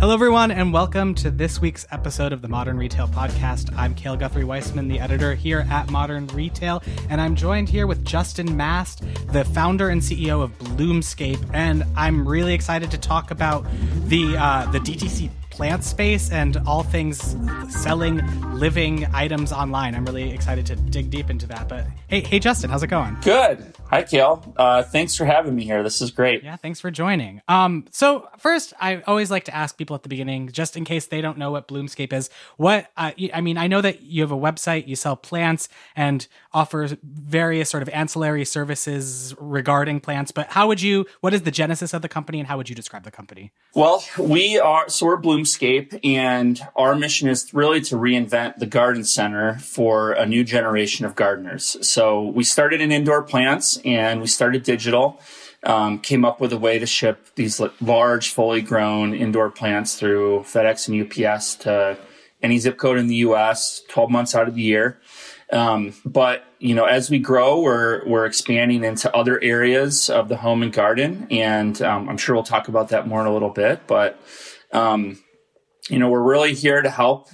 Hello, everyone, and welcome to this week's episode of the Modern Retail Podcast. I'm Cale Guthrie Weissman, the editor here at Modern Retail, and I'm joined here with Justin Mast, the founder and CEO of Bloomscape. And I'm really excited to talk about the uh, the DTC plant space and all things selling living items online. I'm really excited to dig deep into that. But hey, hey, Justin, how's it going? Good. Hi, Cale. Uh, thanks for having me here. This is great. Yeah, thanks for joining. Um, so first, I always like to ask people at the beginning, just in case they don't know what Bloomscape is. What uh, I mean, I know that you have a website, you sell plants, and offer various sort of ancillary services regarding plants. But how would you? What is the genesis of the company, and how would you describe the company? Well, we are so we're Bloomscape, and our mission is really to reinvent the garden center for a new generation of gardeners. So we started in indoor plants and we started digital. Um, came up with a way to ship these large, fully grown indoor plants through FedEx and UPS to any zip code in the U.S. 12 months out of the year. Um, but you know, as we grow, we're we're expanding into other areas of the home and garden, and um, I'm sure we'll talk about that more in a little bit. But um, you know, we're really here to help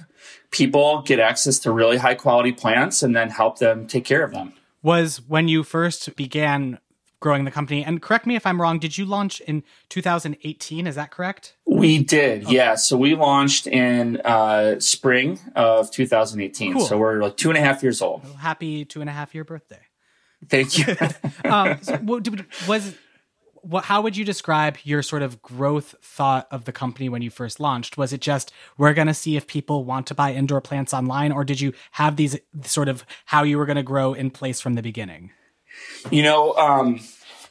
people get access to really high quality plants, and then help them take care of them was when you first began growing the company. And correct me if I'm wrong, did you launch in 2018? Is that correct? We did, okay. yeah. So we launched in uh, spring of 2018. Cool. So we're like two and a half years old. Happy two and a half year birthday. Thank you. um, so was what how would you describe your sort of growth thought of the company when you first launched? Was it just we're going to see if people want to buy indoor plants online or did you have these sort of how you were going to grow in place from the beginning? You know um,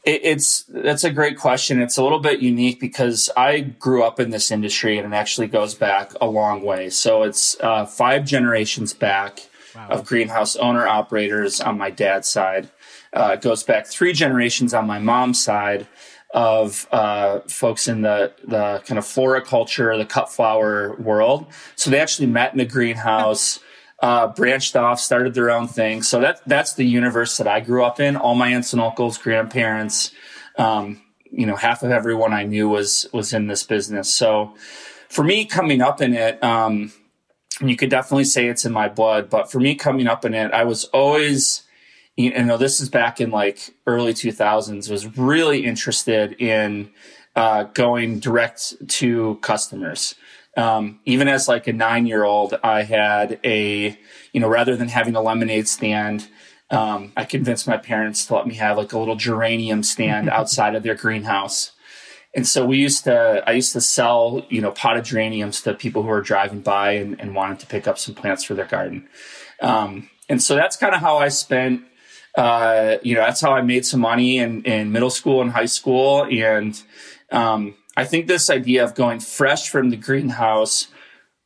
it, it's that's a great question. It's a little bit unique because i grew up in this industry and it actually goes back a long way. So it's uh, five generations back wow. of greenhouse owner operators on my dad's side uh, it goes back three generations on my mom's side of uh, folks in the the kind of floriculture, the cut flower world. So they actually met in a greenhouse, uh, branched off, started their own thing. So that that's the universe that I grew up in. All my aunts and uncles, grandparents, um, you know, half of everyone I knew was was in this business. So for me, coming up in it. Um, you could definitely say it's in my blood, but for me coming up in it, I was always you know, this is back in like early 2000s, was really interested in uh, going direct to customers. Um, even as like a nine year old, I had a, you know, rather than having a lemonade stand, um, I convinced my parents to let me have like a little geranium stand outside of their greenhouse. And so we used to, I used to sell, you know, potted geraniums to people who were driving by and, and wanted to pick up some plants for their garden. Um, and so that's kind of how I spent uh, you know, that's how I made some money in, in middle school and high school. And um, I think this idea of going fresh from the greenhouse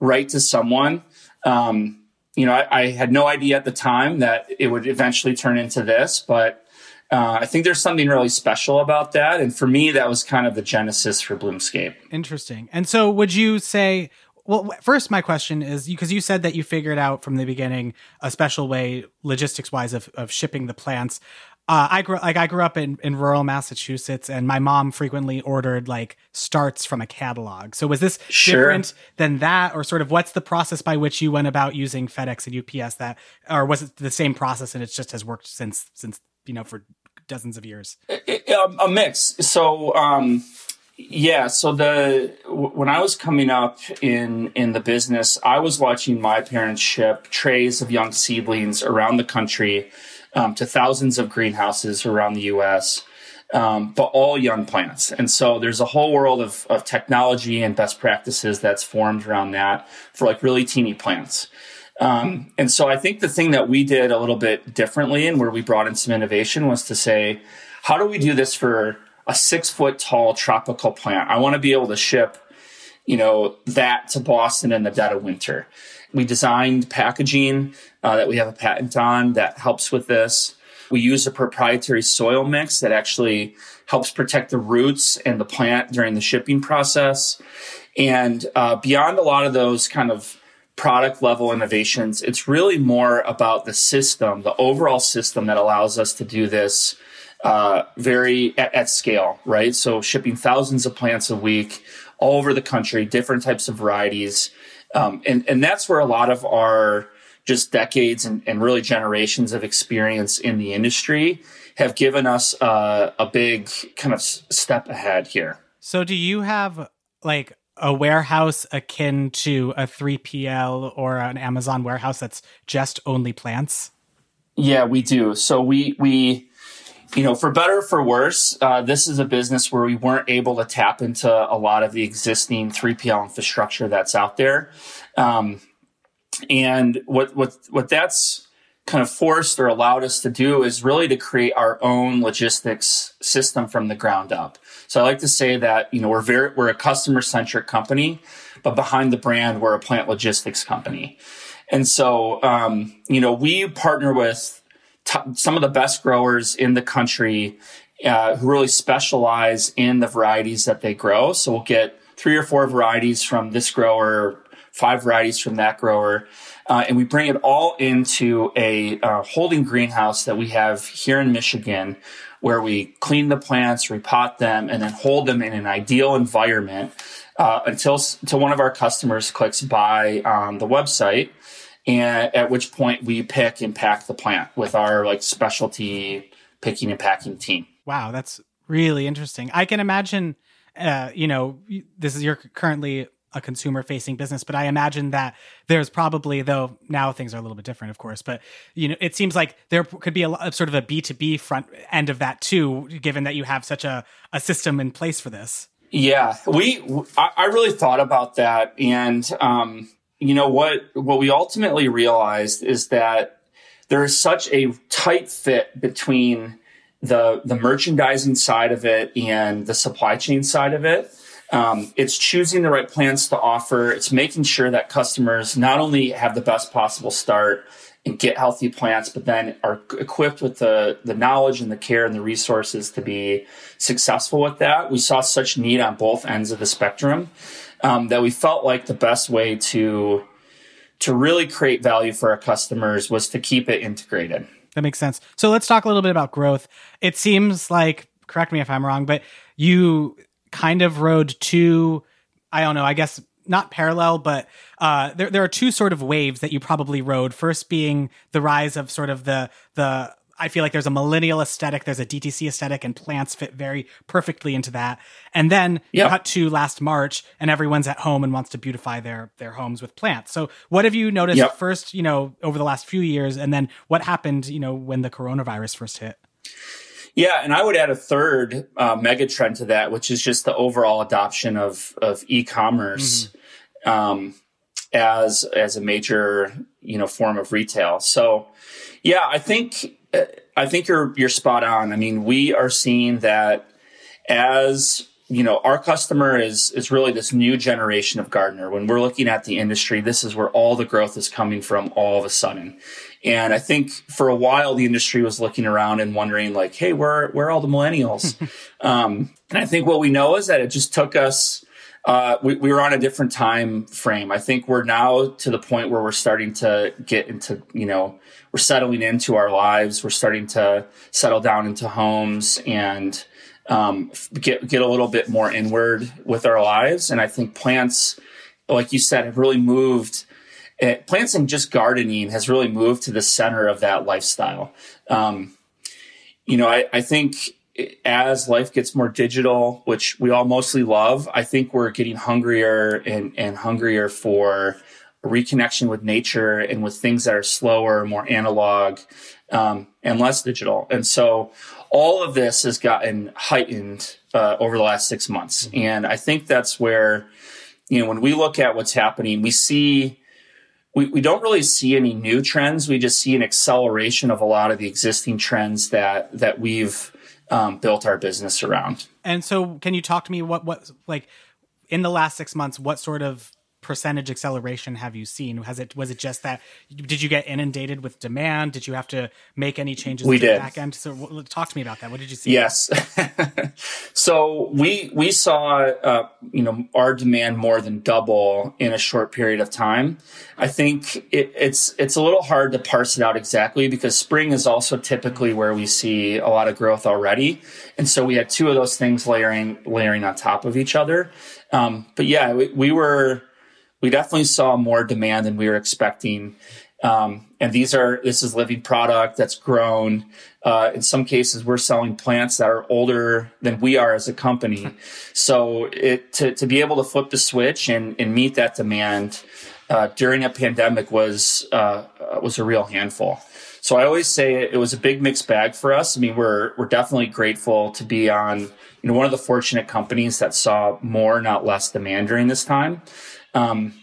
right to someone, um, you know, I, I, had no idea at the time that it would eventually turn into this, but uh, I think there's something really special about that. And for me, that was kind of the genesis for Bloomscape. Interesting. And so would you say, well, first, my question is because you said that you figured out from the beginning a special way, logistics wise, of, of shipping the plants. Uh, I grew like I grew up in, in rural Massachusetts, and my mom frequently ordered like starts from a catalog. So was this sure. different than that, or sort of what's the process by which you went about using FedEx and UPS? That, or was it the same process and it just has worked since since you know for dozens of years? A, mix. So um, yeah, so the when I was coming up in in the business, I was watching my parents ship trays of young seedlings around the country um, to thousands of greenhouses around the U.S. Um, but all young plants. And so there's a whole world of, of technology and best practices that's formed around that for like really teeny plants. Um, and so I think the thing that we did a little bit differently and where we brought in some innovation was to say, how do we do this for a six foot tall tropical plant. I want to be able to ship, you know, that to Boston in the dead of winter. We designed packaging uh, that we have a patent on that helps with this. We use a proprietary soil mix that actually helps protect the roots and the plant during the shipping process. And uh, beyond a lot of those kind of product level innovations, it's really more about the system, the overall system that allows us to do this uh, very at, at, scale, right? So shipping thousands of plants a week, all over the country, different types of varieties. Um, and, and that's where a lot of our just decades and, and really generations of experience in the industry have given us uh, a big kind of step ahead here. So, do you have like a warehouse akin to a 3PL or an Amazon warehouse that's just only plants? Yeah, we do. So we we you know, for better for worse, uh, this is a business where we weren't able to tap into a lot of the existing 3PL infrastructure that's out there. Um, and what what what that's kind of forced or allowed us to do is really to create our own logistics system from the ground up. So I like to say that you know we're very we're a customer centric company, but behind the brand we're a plant logistics company. And so um, you know we partner with some of the best growers in the country uh, who really specialize in the varieties that they grow. So we'll get three or four varieties from this grower, five varieties from that grower. Uh, and we bring it all into a uh, holding greenhouse that we have here in Michigan, where we clean the plants, repot them, and then hold them in an ideal environment uh, until until one of our customers clicks buy on the website, and at which point we pick and pack the plant with our like specialty picking and packing team. Wow, that's really interesting. I can imagine. Uh, you know, this is you're currently a consumer facing business but i imagine that there's probably though now things are a little bit different of course but you know it seems like there could be a, a sort of a b2b front end of that too given that you have such a, a system in place for this yeah we i, I really thought about that and um, you know what what we ultimately realized is that there is such a tight fit between the the merchandising side of it and the supply chain side of it um, it's choosing the right plans to offer. It's making sure that customers not only have the best possible start and get healthy plants, but then are equipped with the, the knowledge and the care and the resources to be successful with that. We saw such need on both ends of the spectrum um, that we felt like the best way to to really create value for our customers was to keep it integrated. That makes sense. So let's talk a little bit about growth. It seems like, correct me if I'm wrong, but you kind of rode two, I don't know, I guess not parallel, but uh, there there are two sort of waves that you probably rode. First being the rise of sort of the the I feel like there's a millennial aesthetic, there's a DTC aesthetic, and plants fit very perfectly into that. And then yep. cut to last March, and everyone's at home and wants to beautify their their homes with plants. So, what have you noticed yep. first, you know, over the last few years, and then what happened, you know, when the coronavirus first hit? Yeah, and I would add a third uh, mega trend to that, which is just the overall adoption of of e-commerce mm-hmm. um, as as a major you know form of retail. So, yeah, I think I think you're you're spot on. I mean, we are seeing that as you know, our customer is is really this new generation of gardener. When we're looking at the industry, this is where all the growth is coming from all of a sudden. And I think for a while the industry was looking around and wondering like, hey, where where are all the millennials? um, and I think what we know is that it just took us uh, we, we were on a different time frame. I think we're now to the point where we're starting to get into, you know, we're settling into our lives. We're starting to settle down into homes and um, get get a little bit more inward with our lives. And I think plants, like you said, have really moved. Uh, plants and just gardening has really moved to the center of that lifestyle. Um, you know, I, I think as life gets more digital, which we all mostly love, I think we're getting hungrier and, and hungrier for reconnection with nature and with things that are slower, more analog, um, and less digital. And so all of this has gotten heightened uh, over the last six months. Mm-hmm. And I think that's where, you know, when we look at what's happening, we see, we, we don't really see any new trends. We just see an acceleration of a lot of the existing trends that, that we've um, built our business around. And so can you talk to me what, what, like in the last six months, what sort of percentage acceleration have you seen? Has it was it just that did you get inundated with demand? Did you have to make any changes we to did. the back end? So talk to me about that. What did you see? Yes. so we we saw uh, you know our demand more than double in a short period of time. I think it, it's it's a little hard to parse it out exactly because spring is also typically where we see a lot of growth already, and so we had two of those things layering layering on top of each other. Um, but yeah, we, we were we definitely saw more demand than we were expecting. Um, and these are this is living product that's grown. Uh, in some cases, we're selling plants that are older than we are as a company. So it to to be able to flip the switch and and meet that demand uh, during a pandemic was uh, was a real handful. So I always say it, it was a big mixed bag for us. I mean, we're we're definitely grateful to be on you know one of the fortunate companies that saw more, not less, demand during this time. Um,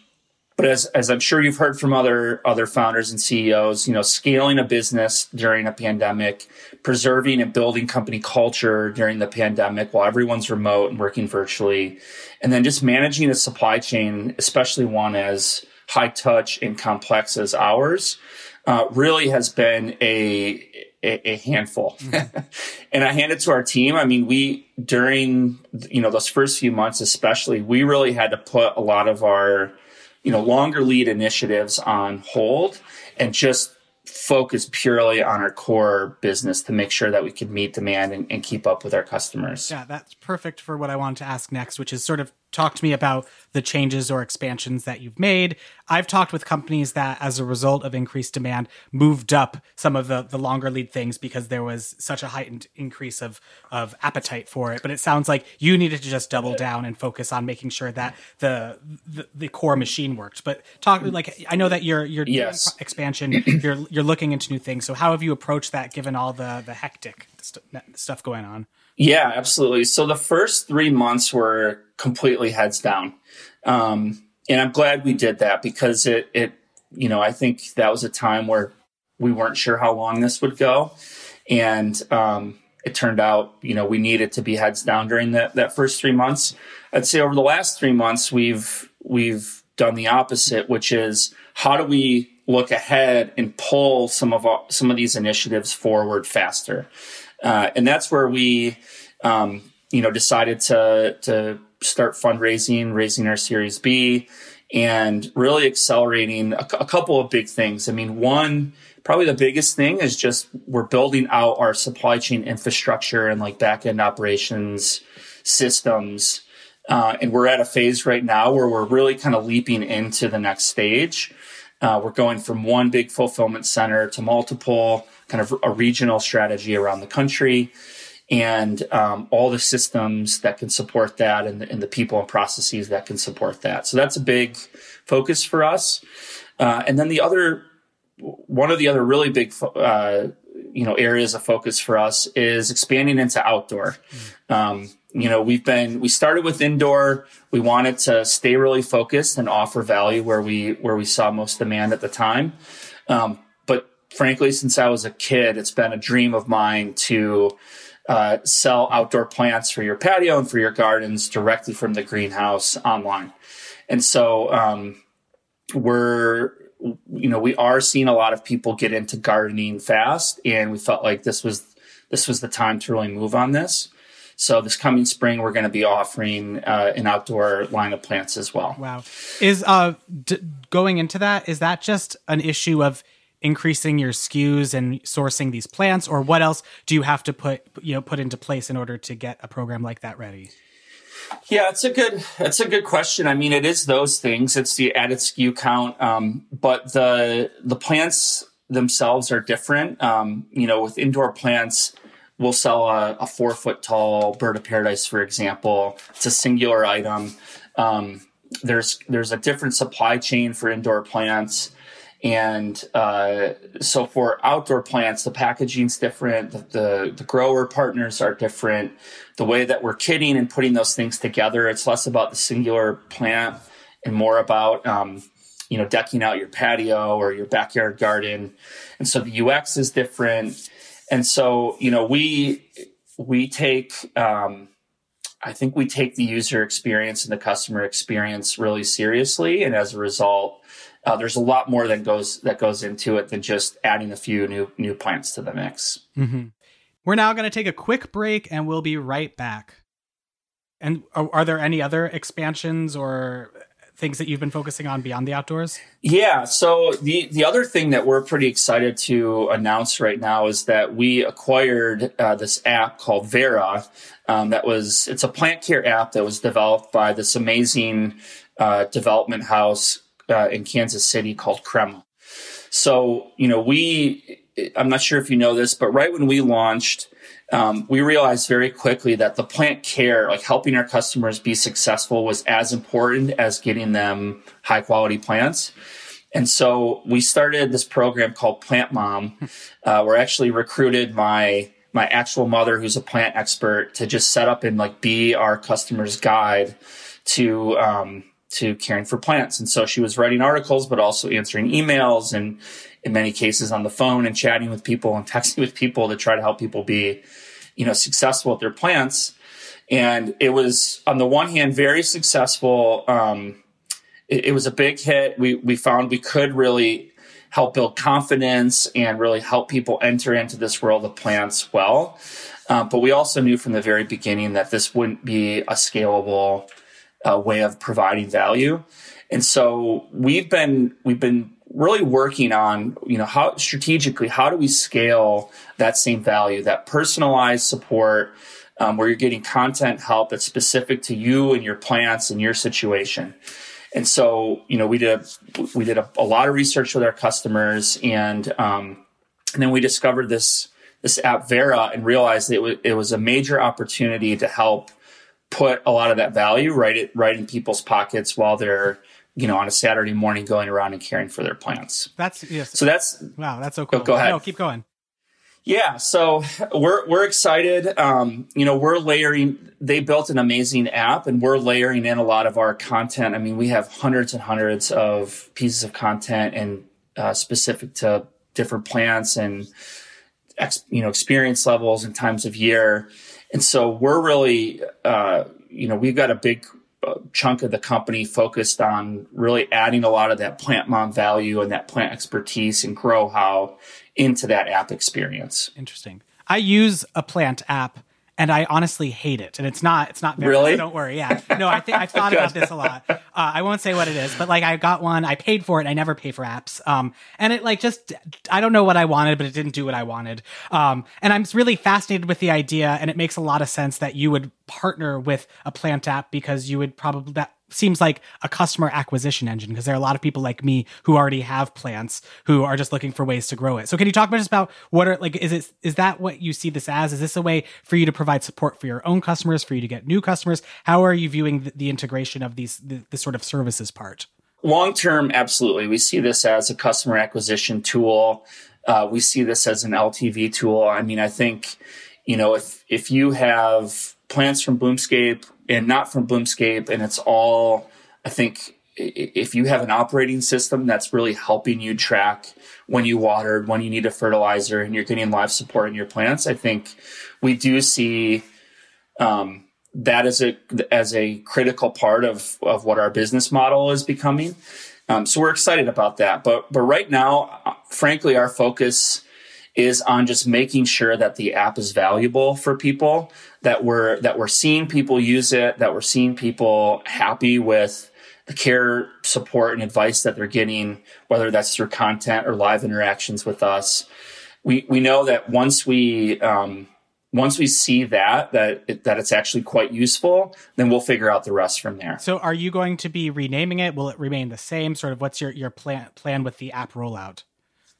but as, as I'm sure you've heard from other other founders and CEOs, you know, scaling a business during a pandemic, preserving and building company culture during the pandemic while everyone's remote and working virtually, and then just managing a supply chain, especially one as high touch and complex as ours, uh, really has been a a, a handful. Mm-hmm. and I hand it to our team. I mean, we during you know those first few months, especially, we really had to put a lot of our you know, longer lead initiatives on hold and just focus purely on our core business to make sure that we could meet demand and, and, keep up with our customers. Yeah, that's perfect for what I wanted to ask next, which is sort of talk to me about the changes or expansions that you've made. I've talked with companies that, as a result of increased demand, moved up some of the, the longer lead things because there was such a heightened increase of, of appetite for it. But it sounds like you needed to just double down and focus on making sure that the the, the core machine worked. But talk like I know that you're you're yes. expansion, you're you're looking into new things. So how have you approached that given all the the hectic st- stuff going on? Yeah, absolutely. So the first three months were completely heads down. Um, and I'm glad we did that because it, it, you know, I think that was a time where we weren't sure how long this would go. And, um, it turned out, you know, we needed to be heads down during that, that first three months. I'd say over the last three months, we've, we've done the opposite, which is how do we look ahead and pull some of our, some of these initiatives forward faster? Uh, and that's where we, um, you know, decided to to start fundraising, raising our Series B, and really accelerating a, a couple of big things. I mean, one probably the biggest thing is just we're building out our supply chain infrastructure and like back end operations systems. Uh, and we're at a phase right now where we're really kind of leaping into the next stage. Uh, we're going from one big fulfillment center to multiple kind of a regional strategy around the country and um, all the systems that can support that and the, and the, people and processes that can support that. So that's a big focus for us. Uh, and then the other, one of the other really big, uh, you know, areas of focus for us is expanding into outdoor. Um, you know, we've been, we started with indoor. We wanted to stay really focused and offer value where we, where we saw most demand at the time. Um, frankly, since I was a kid, it's been a dream of mine to uh, sell outdoor plants for your patio and for your gardens directly from the greenhouse online. And so um, we're, you know, we are seeing a lot of people get into gardening fast, and we felt like this was this was the time to really move on this. So this coming spring, we're going to be offering uh, an outdoor line of plants as well. Wow, is uh, d- going into that is that just an issue of increasing your SKUs and sourcing these plants or what else do you have to put you know put into place in order to get a program like that ready? Yeah it's a good it's a good question. I mean it is those things. It's the added sku count um, but the the plants themselves are different. Um, you know with indoor plants we'll sell a, a, four foot tall bird of paradise for example. It's a singular item. Um, there's there's a different supply chain for indoor plants and uh, so for outdoor plants, the packaging's different. The, the, the, grower partners are different. The way that we're kitting and putting those things together, it's less about the singular plant and more about, um, you know, decking out your patio or your backyard garden. And so the UX is different. And so, you know, we, we take, um, I think we take the user experience and the customer experience really seriously, and as a result, uh, there's a lot more that goes that goes into it than just adding a few new new plants to the mix. Mm-hmm. We're now going to take a quick break, and we'll be right back. And are, are there any other expansions or things that you've been focusing on beyond the outdoors? Yeah. So the the other thing that we're pretty excited to announce right now is that we acquired uh, this app called Vera. Um, that was it's a plant care app that was developed by this amazing uh, development house uh, in Kansas City called Crema. So you know we I'm not sure if you know this, but right when we launched um, we realized very quickly that the plant care, like helping our customers be successful, was as important as getting them high quality plants. And so we started this program called Plant Mom. Uh, we're actually recruited my my actual mother, who's a plant expert, to just set up and like be our customer's guide to um, to caring for plants. And so she was writing articles, but also answering emails and in many cases on the phone and chatting with people and texting with people to try to help people be, you know, successful with their plants. And it was on the one hand very successful. Um, it, it was a big hit. We we found we could really help build confidence and really help people enter into this world of plants well. Um, but we also knew from the very beginning that this wouldn't be a scalable uh, way of providing value. And so we've been we've been really working on, you know, how strategically, how do we scale that same value, that personalized support, um, where you're getting content help that's specific to you and your plants and your situation. And so, you know, we did we did a, a lot of research with our customers, and um, and then we discovered this this app Vera and realized it, w- it was a major opportunity to help put a lot of that value right it right in people's pockets while they're you know, on a Saturday morning going around and caring for their plants. That's yes. So that's wow, that's so cool. Go, go ahead. No, keep going. Yeah, so we're we're excited. Um, you know, we're layering. They built an amazing app, and we're layering in a lot of our content. I mean, we have hundreds and hundreds of pieces of content and uh, specific to different plants and ex, you know experience levels and times of year. And so we're really, uh, you know, we've got a big chunk of the company focused on really adding a lot of that plant mom value and that plant expertise and grow how into that app experience. Interesting. I use a plant app and I honestly hate it. And it's not, it's not very, really. So don't worry. Yeah, no, I think I've thought about this a lot. Uh, I won't say what it is, but like I got one, I paid for it. I never pay for apps. Um, and it like just, I don't know what I wanted, but it didn't do what I wanted. Um, and I'm really fascinated with the idea, and it makes a lot of sense that you would partner with a plant app because you would probably that seems like a customer acquisition engine because there are a lot of people like me who already have plants who are just looking for ways to grow it. So can you talk about just about what are like is it is that what you see this as? Is this a way for you to provide support for your own customers, for you to get new customers? How are you viewing the, the integration of these the, the sort of services part? Long term, absolutely. We see this as a customer acquisition tool. Uh, we see this as an LTV tool. I mean, I think you know if if you have plants from Bloomscape and not from Bloomscape. And it's all, I think, if you have an operating system that's really helping you track when you watered, when you need a fertilizer, and you're getting live support in your plants, I think we do see um, that as a as a critical part of of what our business model is becoming. Um, so we're excited about that. But but right now, frankly, our focus is on just making sure that the app is valuable for people that we're that we're seeing people use it that we're seeing people happy with the care support and advice that they're getting whether that's through content or live interactions with us. We we know that once we um, once we see that that it, that it's actually quite useful then we'll figure out the rest from there. So are you going to be renaming it? Will it remain the same? Sort of what's your your plan plan with the app rollout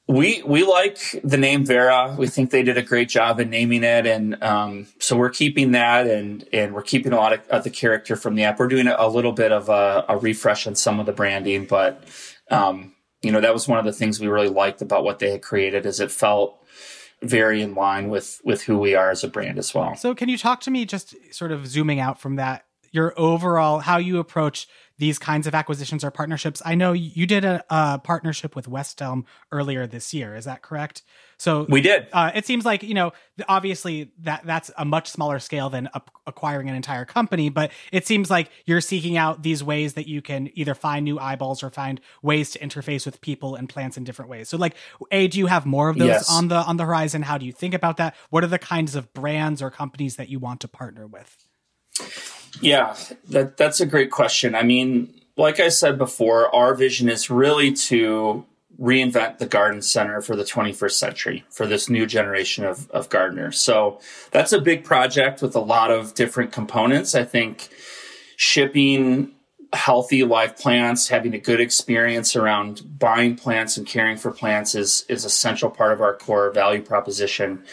we we like the name Vera. We think they did a great job in naming it, and um, so we're keeping that, and and we're keeping a lot of, of, the character from the app. We're doing a little bit of a, a refresh on some of the branding, but um, you know that was one of the things we really liked about what they had created, is it felt very in line with with who we are as a brand as well. So, can you talk to me just sort of zooming out from that your overall how you approach these kinds of acquisitions or partnerships. I know you did a, a partnership with West Elm earlier this year. Is that correct? So we did. Uh, it seems like you know, obviously that that's a much smaller scale than acquiring an entire company, but it seems like you're seeking out these ways that you can either find new eyeballs or find ways to interface with people and plants in different ways. So, like, a, do you have more of those yes. on the on the horizon? How do you think about that? What are the kinds of brands or companies that you want to partner with? Yeah, that that's a great question. I mean, like I said before, our vision is really to reinvent the garden center for the 21st century for this new generation of, of gardeners. So that's a big project with a lot of different components. I think shipping healthy live plants, having a good experience around buying plants and caring for plants is, is a central part of our core value proposition.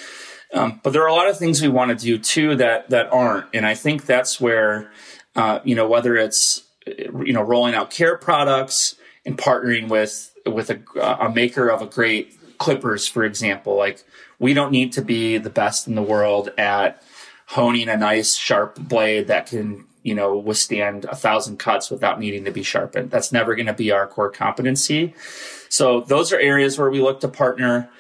Um, but there are a lot of things we want to do too that that aren't, and I think that's where uh, you know whether it's you know rolling out care products and partnering with with a, a maker of a great clippers, for example. Like we don't need to be the best in the world at honing a nice sharp blade that can you know withstand a thousand cuts without needing to be sharpened. That's never going to be our core competency. So those are areas where we look to partner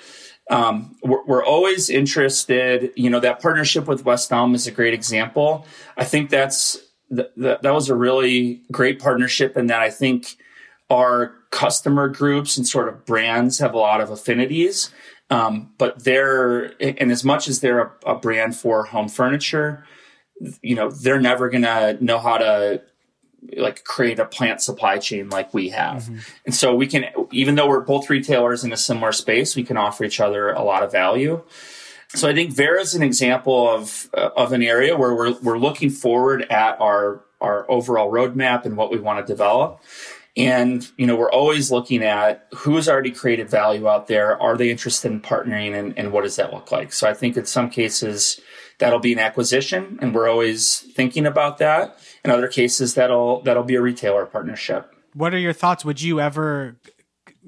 um, we're, we're, always interested. You know, that partnership with West Elm is a great example. I think that's th- th- that was a really great partnership, and that I think our customer groups and sort of brands have a lot of affinities. Um, but they're, and as much as they're a, a brand for home furniture, you know, they're never going to know how to like create a plant supply chain like we have. Mm-hmm. And so we can, even though we're both retailers in a similar space, we can offer each other a lot of value. So I think Vera is an example of uh, of an area where we're we're looking forward at our our overall roadmap and what we want to develop. And you know, we're always looking at who's already created value out there. Are they interested in partnering, and, and what does that look like? So I think in some cases that'll be an acquisition, and we're always thinking about that. In other cases, that'll that'll be a retailer partnership. What are your thoughts? Would you ever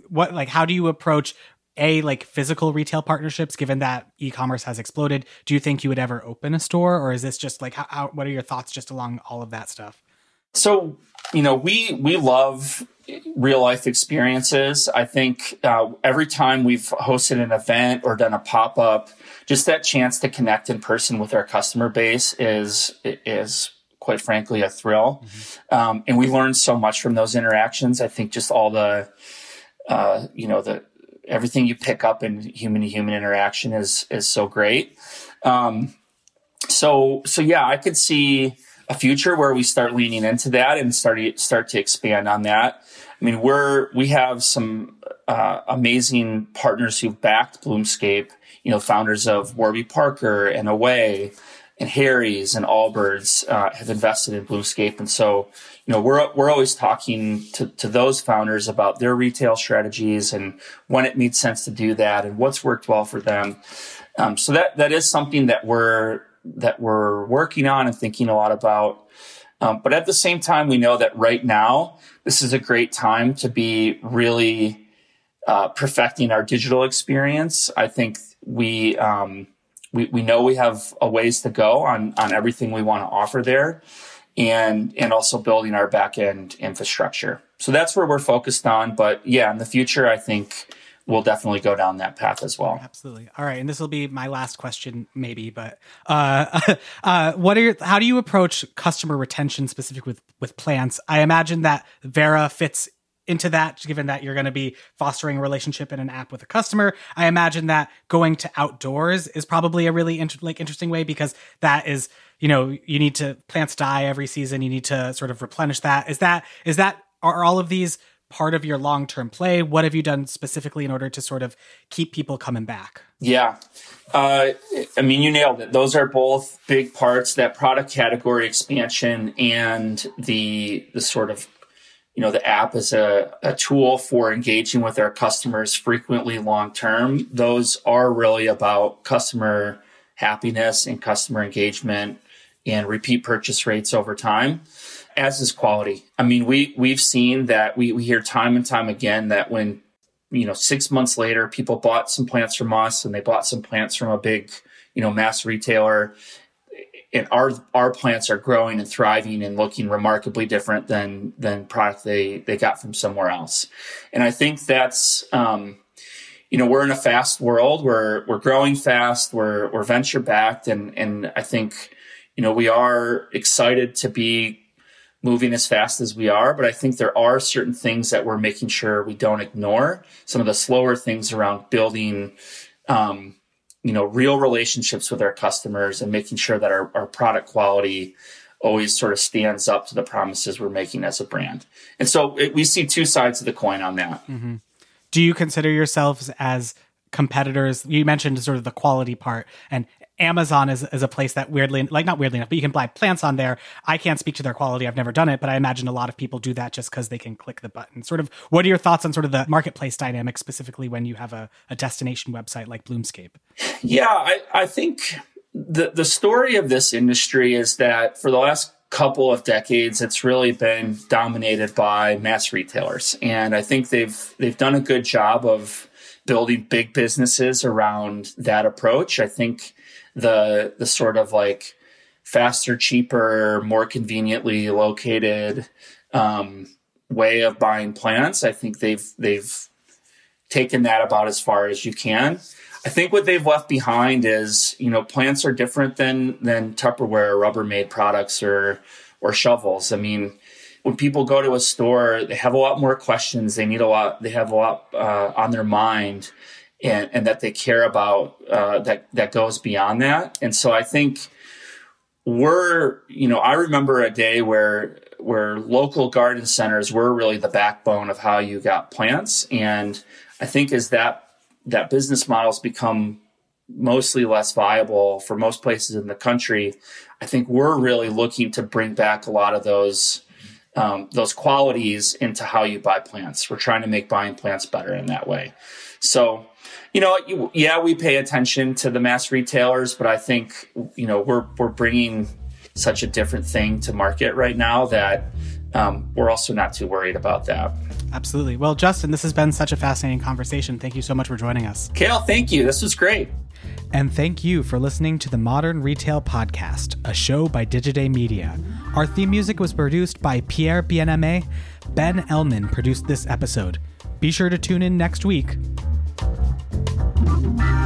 what like how do you approach a like physical retail partnerships given that e-commerce has exploded do you think you would ever open a store or is this just like how, how, what are your thoughts just along all of that stuff so you know we we love real life experiences i think uh, every time we've hosted an event or done a pop-up just that chance to connect in person with our customer base is is quite frankly a thrill. Mm-hmm. um, and we learned so much from those interactions. I think just all the uh, you know the everything you pick up in human to human interaction is is so great. Um, so so yeah i could see a future where we start leaning into that and start start to expand on that. I mean we're we have some uh, amazing partners who've backed bloomscape you know, founders of Warby Parker and Away and Harry's and Allbirds uh, have invested in Bloomscape. And so, you know, we're, we're always talking to, to those founders about their retail strategies and when it makes sense to do that and what's worked well for them. Um, so that, that is something that we're, that we're working on and thinking a lot about. Um, but at the same time, we know that right now, this is a great time to be really uh, perfecting our digital experience. I think we um, we we know we have a ways to go on on everything we want to offer there, and and also building our back end infrastructure. So that's where we're focused on. But yeah, in the future, I think we'll definitely go down that path as well. Absolutely. All right, and this will be my last question, maybe. But uh, uh, what are your, how do you approach customer retention specific with with plants? I imagine that Vera fits into that given that you're going to be fostering a relationship in an app with a customer. I imagine that going to outdoors is probably a really inter- like interesting way because that is you know you need to plants die every season you need to sort of replenish that. Is that is that are all of these part of your long-term play? What have you done specifically in order to sort of keep people coming back? Yeah. Uh, i mean you nailed it. Those are both big parts that product category expansion and the the sort of you know, the app is a, a tool for engaging with our customers frequently long term. Those are really about customer happiness and customer engagement and repeat purchase rates over time, as is quality. I mean, we, we've seen that we, we hear time and time again that when, you know, six months later, people bought some plants from us and they bought some plants from a big, you know, mass retailer and our our plants are growing and thriving and looking remarkably different than than product they they got from somewhere else. And I think that's um, you know we're in a fast world. We're we're growing fast. We're we're venture backed, and and I think you know we are excited to be moving as fast as we are. But I think there are certain things that we're making sure we don't ignore. Some of the slower things around building. Um, you know, real relationships with our customers and making sure that our, our product quality always sort of stands up to the promises we're making as a brand. And so it, we see two sides of the coin on that. Mm-hmm. Do you consider yourselves as competitors? You mentioned sort of the quality part, and Amazon is, is a place that weirdly, like not weirdly enough, but you can buy plants on there. I can't speak to their quality. I've never done it, but I imagine a lot of people do that just because they can click the button. Sort of, what are your thoughts on sort of the marketplace dynamic, specifically when you have a, a destination website like Bloomscape? Yeah, I, I think the, the story of this industry is that for the last couple of decades, it's really been dominated by mass retailers. And I think they've, they've done a good job of building big businesses around that approach. I think the the sort of like faster, cheaper, more conveniently located um, way of buying plants. I think they've they've taken that about as far as you can. I think what they've left behind is you know plants are different than than Tupperware, Rubbermaid products, or or shovels. I mean, when people go to a store, they have a lot more questions. They need a lot. They have a lot uh, on their mind and, and that they care about uh, that that goes beyond that. And so I think we're you know I remember a day where where local garden centers were really the backbone of how you got plants, and I think as that that business models become mostly less viable for most places in the country, I think we're really looking to bring back a lot of those um, those qualities into how you buy plants. We're trying to make buying plants better in that way. So you know, yeah, we pay attention to the mass retailers, but I think you know we're we're bringing such a different thing to market right now that um, we're also not too worried about that. Absolutely. Well, Justin, this has been such a fascinating conversation. Thank you so much for joining us. Cale, thank you. This was great. And thank you for listening to the Modern Retail Podcast, a show by Digiday Media. Our theme music was produced by Pierre Bienaimé. Ben Elman produced this episode. Be sure to tune in next week thank you